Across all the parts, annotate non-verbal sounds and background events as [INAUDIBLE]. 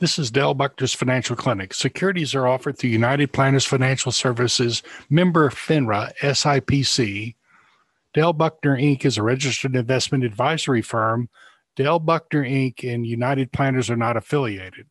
This is Dale Buckner's Financial Clinic. Securities are offered through United Planners Financial Services, member FINRA, SIPC. Dale Buckner Inc. is a registered investment advisory firm. Dale Buckner Inc. and United Planners are not affiliated.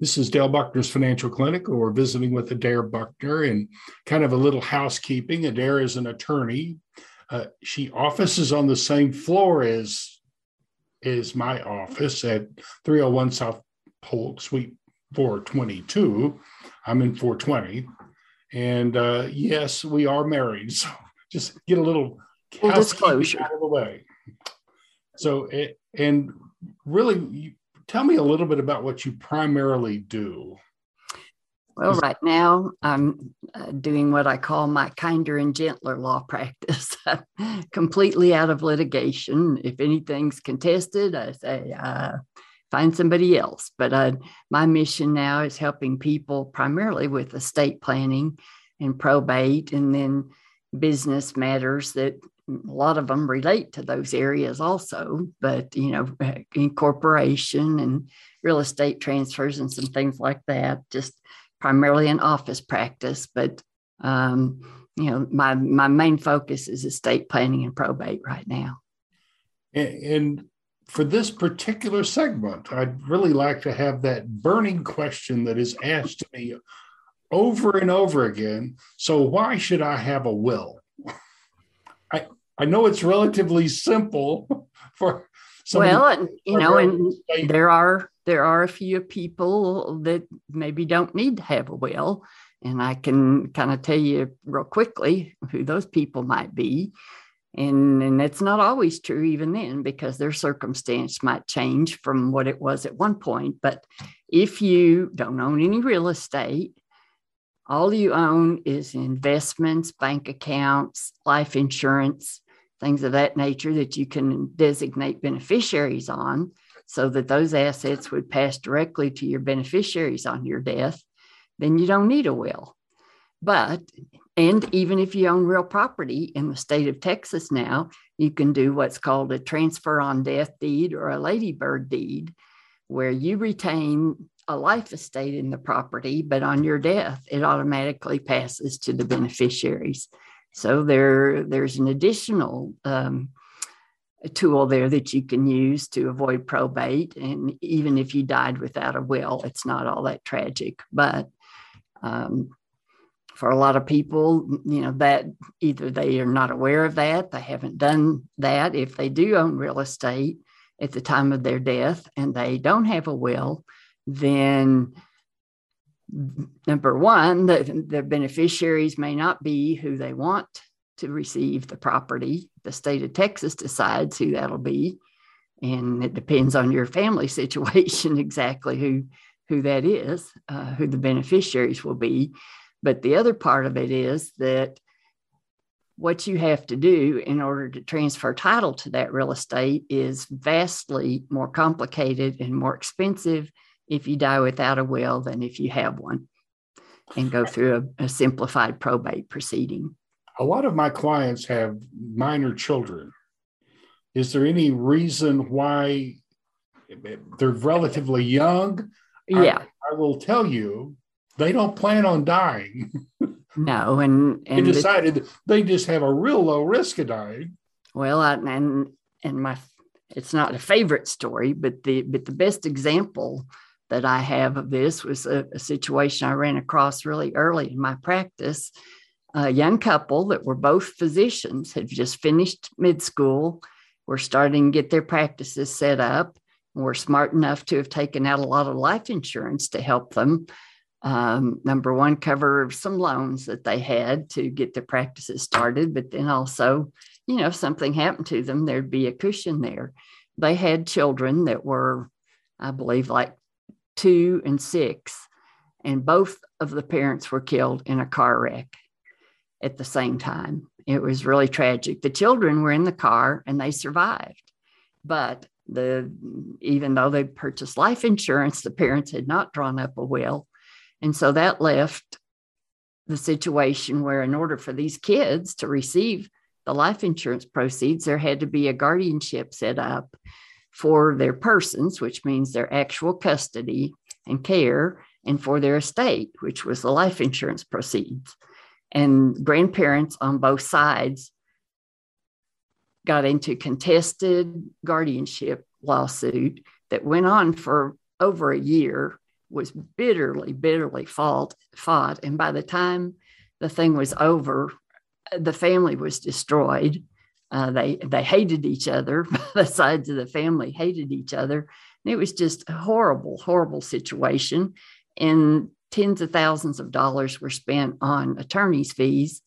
This is Dale Buckner's Financial Clinic. We're visiting with Adair Buckner and kind of a little housekeeping. Adair is an attorney. Uh, she offices on the same floor as is my office at 301 South Polk Suite 422. I'm in 420. And uh, yes, we are married. [LAUGHS] So just get a little disclosure out of the way. So, it, and really, you, tell me a little bit about what you primarily do. Well, right now I'm uh, doing what I call my kinder and gentler law [LAUGHS] practice, [LAUGHS] completely out of litigation. If anything's contested, I say, uh, find somebody else. But uh, my mission now is helping people primarily with estate planning and probate, and then business matters that a lot of them relate to those areas also. But you know, incorporation and real estate transfers and some things like that. Just primarily an office practice, but um, you know, my my main focus is estate planning and probate right now. And for this particular segment, I'd really like to have that burning question that is asked to me over and over again. So, why should I have a will? I, I know it's relatively simple [LAUGHS] for some. well, and you know, and there are there are a few people that maybe don't need to have a will, and I can kind of tell you real quickly who those people might be. And, and it's not always true even then because their circumstance might change from what it was at one point. But if you don't own any real estate, all you own is investments, bank accounts, life insurance, things of that nature that you can designate beneficiaries on so that those assets would pass directly to your beneficiaries on your death, then you don't need a will. But and even if you own real property in the state of Texas now, you can do what's called a transfer on death deed or a ladybird deed, where you retain a life estate in the property, but on your death, it automatically passes to the beneficiaries. So there, there's an additional um, tool there that you can use to avoid probate. And even if you died without a will, it's not all that tragic. But um, for a lot of people, you know, that either they are not aware of that, they haven't done that. If they do own real estate at the time of their death and they don't have a will, then number one, the, beneficiaries may not be who they want to receive the property. The state of Texas decides who that'll be. And it depends on your family [LAUGHS] situation exactly who, who that is, uh, who the beneficiaries will be. But the other part of it is that what you have to do in order to transfer title to that real estate is vastly more complicated and more expensive if you die without a will than if you have one and go through a, a simplified probate proceeding. A lot of my clients have minor children. Is there any reason why they're relatively young? Yeah. I, I will tell you they don't plan on dying. No, and, and they decided the, they just have a real low risk of dying. Well, I, and and my it's not a favorite story, but the but the best example that I have of this was a, a situation I ran across really early in my practice. A young couple that were both physicians had just finished med school, were starting to get their practices set up, were smart enough to have taken out a lot of life insurance to help them um, number one, cover some loans that they had to get their practices started, but then also, you know, if something happened to them, there'd be a cushion there. They had children that were, I believe, like two and six, and both of the parents were killed in a car wreck at the same time. It was really tragic. The children were in the car and they survived, but the even though they purchased life insurance, the parents had not drawn up a will and so that left the situation where, in order for these kids to receive the life insurance proceeds, there had to be a guardianship set up for their persons, which means their actual custody and care and for their estate, which was the life insurance proceeds. And grandparents on both sides got into contested guardianship lawsuit that went on for over a year was bitterly bitterly fought fought. And by the time the thing was over the family was destroyed. Uh, they they hated each other. [LAUGHS] The sides of the family hated each other. And it was just a horrible horrible situation. And tens of thousands of dollars were spent on attorney's fees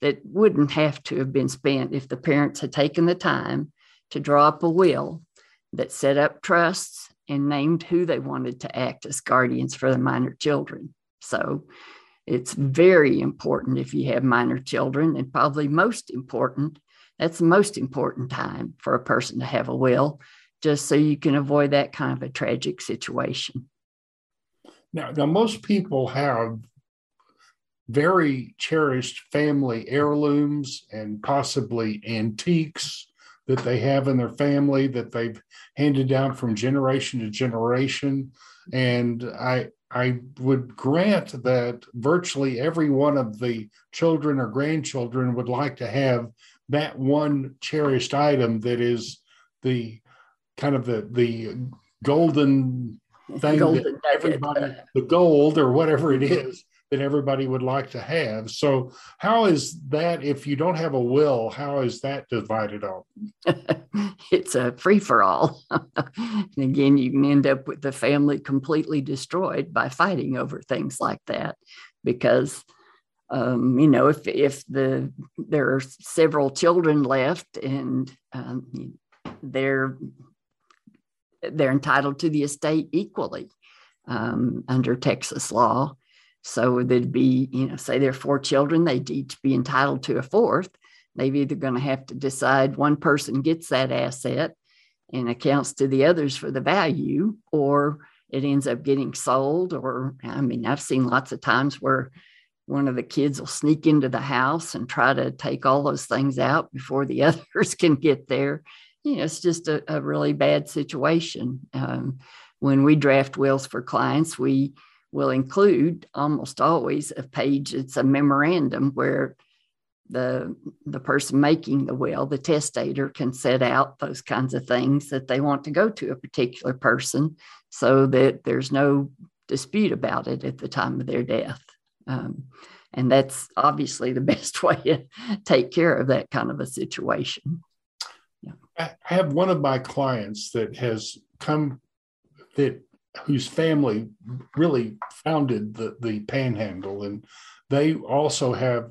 that wouldn't have to have been spent if the parents had taken the time to draw up a will that set up trusts and named who they wanted to act as guardians for the minor children. So it's very important if you have minor children, and probably most important, that's the most important time for a person to have a will, just so you can avoid that kind of a tragic situation. Now, now most people have very cherished family heirlooms and possibly antiques that they have in their family that they've handed down from generation to generation. And I I would grant that virtually every one of the children or grandchildren would like to have that one cherished item that is the kind of the the golden thing golden everybody the gold or whatever it is that everybody would like to have. So, how is that if you don't have a will? How is that divided up? [LAUGHS] it's a free for all. and [LAUGHS] again, you can end up with the family completely destroyed by fighting over things like that because. Um, you know, if if the there are several children left and um, they're they're entitled to the estate equally um, under Texas law, so there'd be, you know, say there are four children, they'd each be entitled to a fourth. They're either going to have to decide one person gets that asset and accounts to the others for the value, or it ends up getting sold. Or, I mean, I've seen lots of times where one of the kids will sneak into the house and try to take all those things out before the [LAUGHS] others can get there. You know, it's just a, a really bad situation. Um, when we draft wills for clients, we will include almost always a page it's a memorandum where the the person making the will the testator can set out those kinds of things that they want to go to a particular person so that there's no dispute about it at the time of their death um, and that's obviously the [LAUGHS] best way to take care of that kind of a situation yeah. i have one of my clients that has come that whose family really founded the, the panhandle. And they also have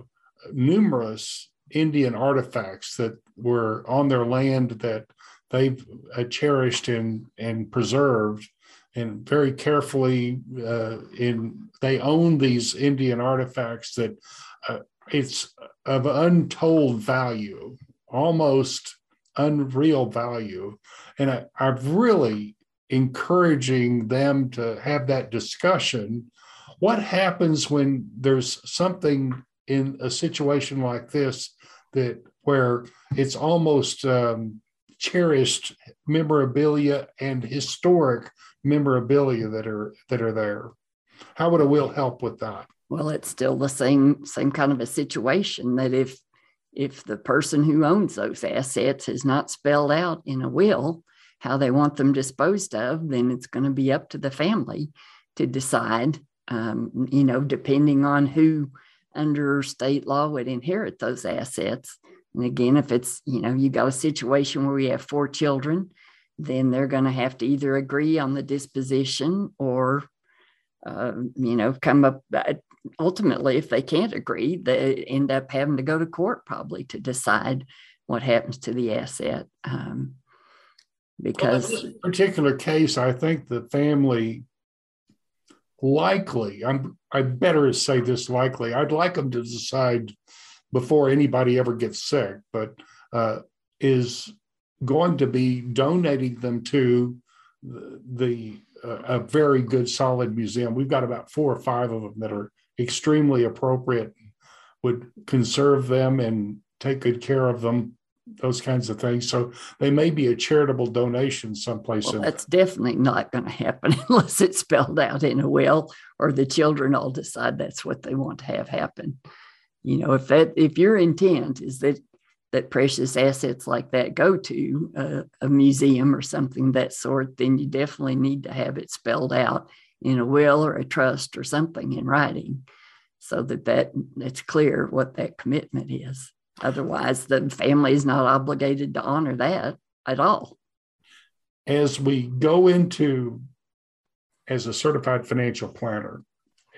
numerous Indian artifacts that were on their land that they've uh, cherished and, and preserved and very carefully uh, in they own these Indian artifacts that uh, it's of untold value, almost unreal value. And I, I've really encouraging them to have that discussion. What happens when there's something in a situation like this that where it's almost um, cherished memorabilia and historic memorabilia that are that are there? How would a will help with that? Well, it's still the same same kind of a situation that if if the person who owns those assets is not spelled out in a will, how they want them disposed of, then it's going to be up to the family to decide, um, you know, depending on who under state law would inherit those assets. And again, if it's, you know, you got a situation where we have four children, then they're going to have to either agree on the disposition or, uh, you know, come up. Ultimately, if they can't agree, they end up having to go to court probably to decide what happens to the asset. Um, because well, in particular case, I think the family likely, I'm I better say this likely, I'd like them to decide before anybody ever gets sick, but uh, is going to be donating them to the, the uh, a very good solid museum. We've got about four or five of them that are extremely appropriate, would conserve them and take good care of them those kinds of things. So they may be a charitable donation someplace. Well, that's definitely not going to happen [LAUGHS] unless it's spelled out in a will or the children all decide that's what they want to have happen. You know, if that if your intent is that that precious assets like that go to a, a museum or something that sort, then you definitely need to have it spelled out in a will or a trust or something in writing so that, that it's clear what that commitment is. Otherwise, the family is not obligated to honor that at all. As we go into, as a certified financial planner,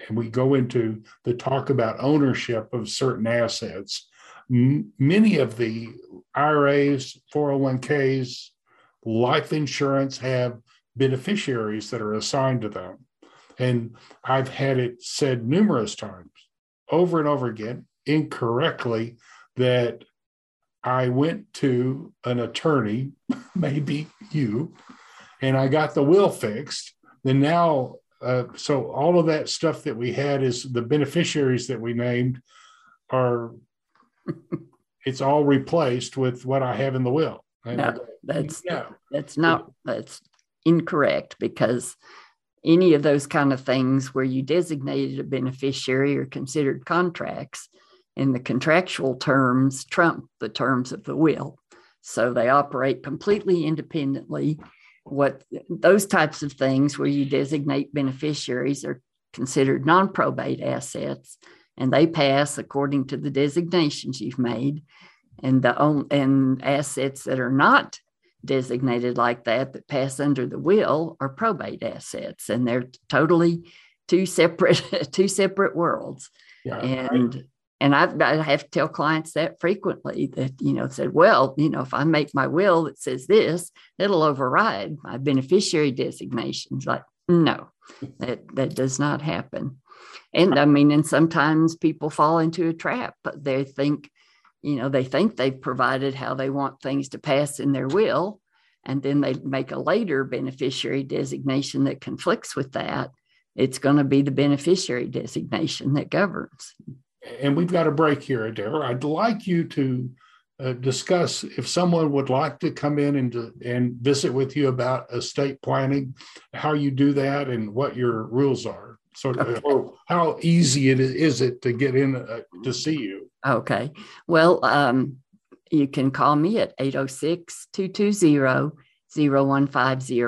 and we go into the talk about ownership of certain assets, m- many of the IRAs, 401ks, life insurance have beneficiaries that are assigned to them. And I've had it said numerous times, over and over again, incorrectly, that I went to an attorney, [LAUGHS] maybe you, and I got the will fixed. Then now, uh, so all of that stuff that we had is the beneficiaries that we named are, [LAUGHS] it's all replaced with what I have in the will. no, that's no. that's not that's incorrect because any of those kind of things where you designated a beneficiary or considered contracts and the contractual terms trump the terms of the will. So they operate completely independently. What those types of things where you designate beneficiaries are considered non-probate assets and they pass according to the designations you've made. And the and assets that are not designated like that that pass under the will are probate assets and they're totally two separate [LAUGHS] two separate worlds. Yeah, and. And I've, I have to tell clients that frequently that you know said well you know if I make my will that says this it'll override my beneficiary designations like no that that does not happen and I mean and sometimes people fall into a trap they think you know, they think they've provided how they want things to pass in their will, and then they make a later beneficiary designation that conflicts with that. It's going to be the beneficiary designation that governs. And we've got a break here, Adair. I'd like you to uh, discuss if someone would like to come in and, and visit with you about estate planning, how you do that, and what your rules are. So, okay. or how easy it is, is it to get in uh, to see you? Okay. Well, um, you can call me at 806 220 0150,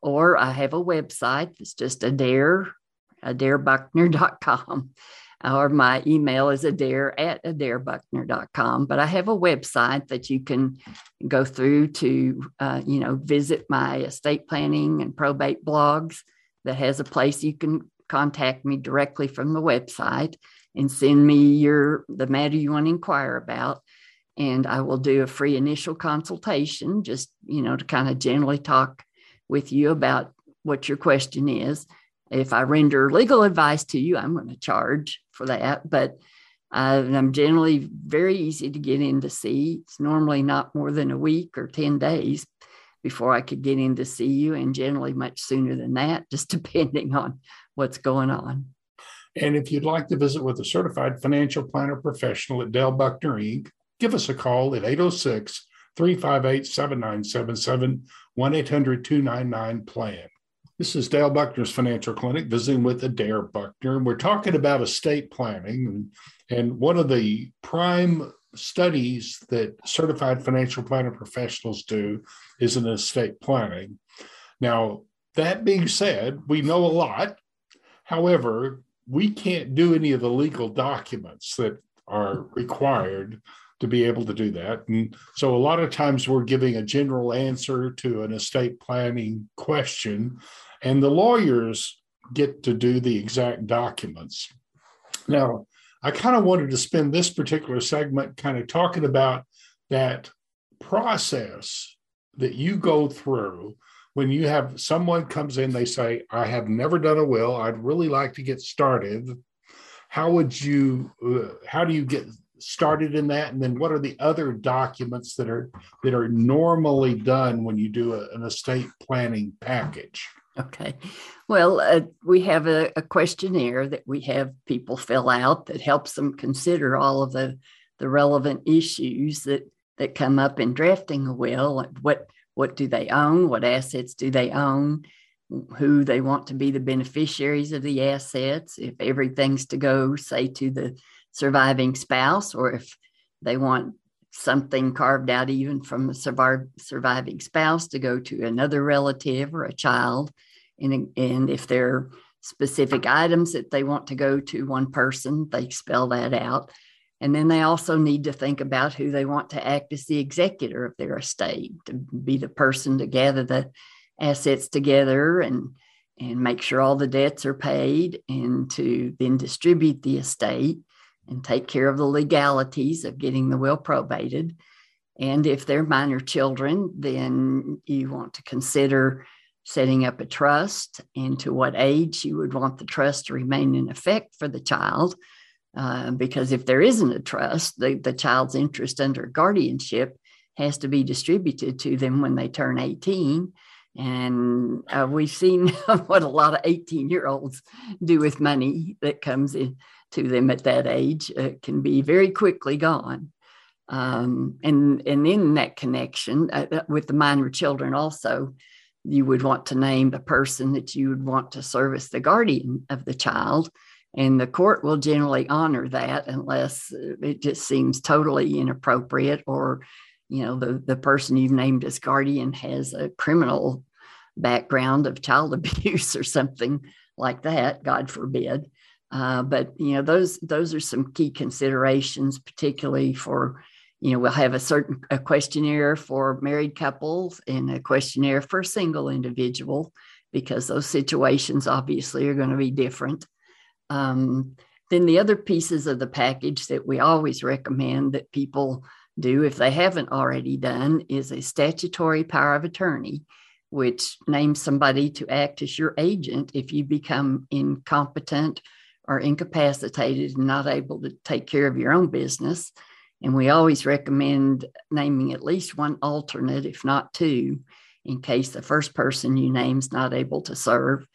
or I have a website. It's just Adair, adairbuckner.com, or my email is adair at adairbuckner.com. But I have a website that you can go through to, uh, you know, visit my estate planning and probate blogs that has a place you can contact me directly from the website and send me your the matter you want to inquire about and i will do a free initial consultation just you know to kind of generally talk with you about what your question is if i render legal advice to you i'm going to charge for that but uh, i'm generally very easy to get in to see it's normally not more than a week or 10 days before i could get in to see you and generally much sooner than that [LAUGHS] just depending on what's going on and if you'd like to visit with a certified financial planner professional at Dale Buckner Inc., give us a call at 806 358 7977 1 800 299 PLAN. This is Dale Buckner's Financial Clinic visiting with Adair Buckner, and we're talking about estate planning. And, one of the prime studies that certified financial planner professionals do is in estate planning. Now, that being said, we know a lot. However, we can't do any of the legal documents that are required to be able to do that. And so a lot of times we're giving a general answer to an estate planning question, and the lawyers get to do the exact documents. Now, I kind of wanted to spend this particular segment kind of talking about that process that you go through when you have someone comes in, they say, I have never done a will. I'd really like to get started. How would you, uh, how do you get started in that? And then what are the other documents that are, that are normally done when you do a, an estate planning package? Okay. Well, uh, we have a, a, questionnaire that we have people fill out that helps them consider all of the, the relevant issues that that come up in drafting a will. What what do they own? What assets do they own? Who they want to be the beneficiaries of the assets? If everything's to go, say, to the surviving spouse, or if they want something carved out even from the surviving spouse to go to another relative or a child. And, and if there are specific items that they want to go to one person, they spell that out. And then they also need to think about who they want to act as the executor of their estate, to be the person to gather the assets together and and make sure all the debts are paid and to then distribute the estate and take care of the legalities of getting the will probated. And if they're minor children, then you want to consider setting up a trust and to what age you would want the trust to remain in effect for the child. Uh, because if there isn't a trust, the, the child's interest under guardianship has to be distributed to them when they turn 18. And uh, we've seen [LAUGHS] what a lot of 18 year olds do with money that comes in to them at that age uh, can be very quickly gone. Um, and, and in that connection uh, with the minor children, also, you would want to name the person that you would want to serve as the guardian of the child. And the court will generally honor that unless uh, it just seems totally inappropriate or, you know, the, the person you've named as guardian has a criminal background of child [LAUGHS] abuse or something like that, God forbid. Uh, but you know those those are some key considerations, particularly for you know we'll have a certain a questionnaire for married couples and a questionnaire for a single individual because those situations obviously are going to be different. Um, then the other pieces of the package that we always recommend that people do if they haven't already done is a statutory power of attorney which names somebody to act as your agent if you become incompetent are incapacitated and not able to take care of your own business. And we always recommend naming at least one alternate, if not two, in case the first person you name is not able to serve.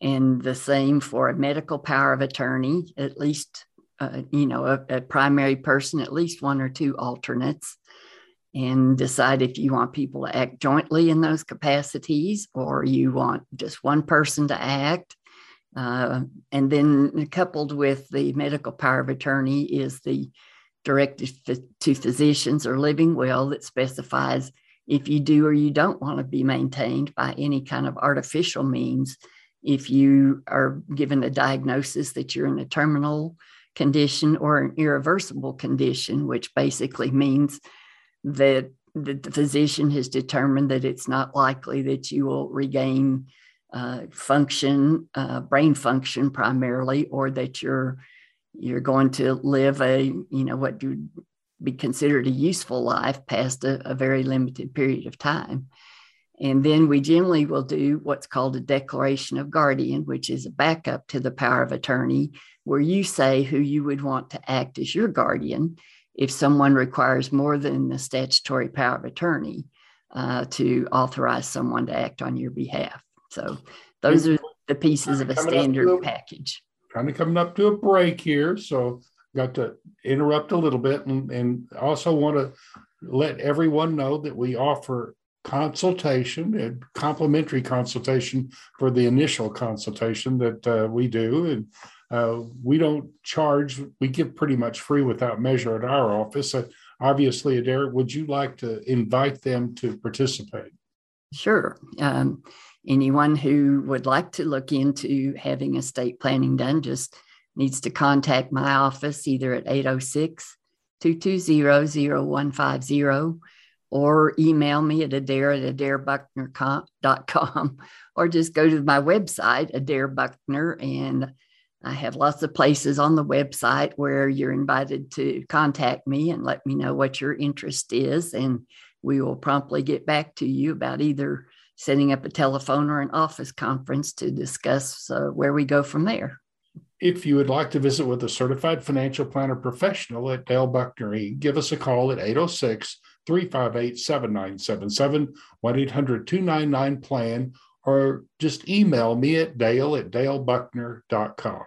And the same for a medical power of attorney, at least, uh, you know, a, a primary person, at least one or two alternates and decide if you want people to act jointly in those capacities or you want just one person to act uh, and then coupled with the medical power of attorney is the directive to physicians or living will that specifies if you do or you don't want to be maintained by any kind of artificial means, if you are given a diagnosis that you're in a terminal condition or an irreversible condition, which basically means that the physician has determined that it's not likely that you will regain uh, function, uh, brain function primarily, or that you're you're going to live a you know what would be considered a useful life past a, a very limited period of time. And then we generally will do what's called a declaration of guardian, which is a backup to the power of attorney, where you say who you would want to act as your guardian if someone requires more than the statutory power of attorney uh, to authorize someone to act on your behalf. So those are the pieces of a standard a, package. Kind of coming up to a break here, so got to interrupt a little bit and, and also want to let everyone know that we offer consultation and complimentary consultation for the initial consultation that uh, we do and uh, we don't charge we give pretty much free without measure at our office. Uh, obviously adair would you like to invite them to participate? Sure. Um, anyone who would like to look into having estate planning done just needs to contact my office either at 806 220 0150 or email me at adair at adairbuckner.com [LAUGHS] or just go to my website, Adair Buckner, and I have lots of places on the website where you're invited to contact me and let me know what your interest is. And we will promptly get back to you about either setting up a telephone or an office conference to discuss uh, where we go from there. If you would like to visit with a certified financial planner professional at Dale Buckner, give us a call at 806 358 7977, 1 800 299 PLAN, or just email me at dale at dalebuckner.com.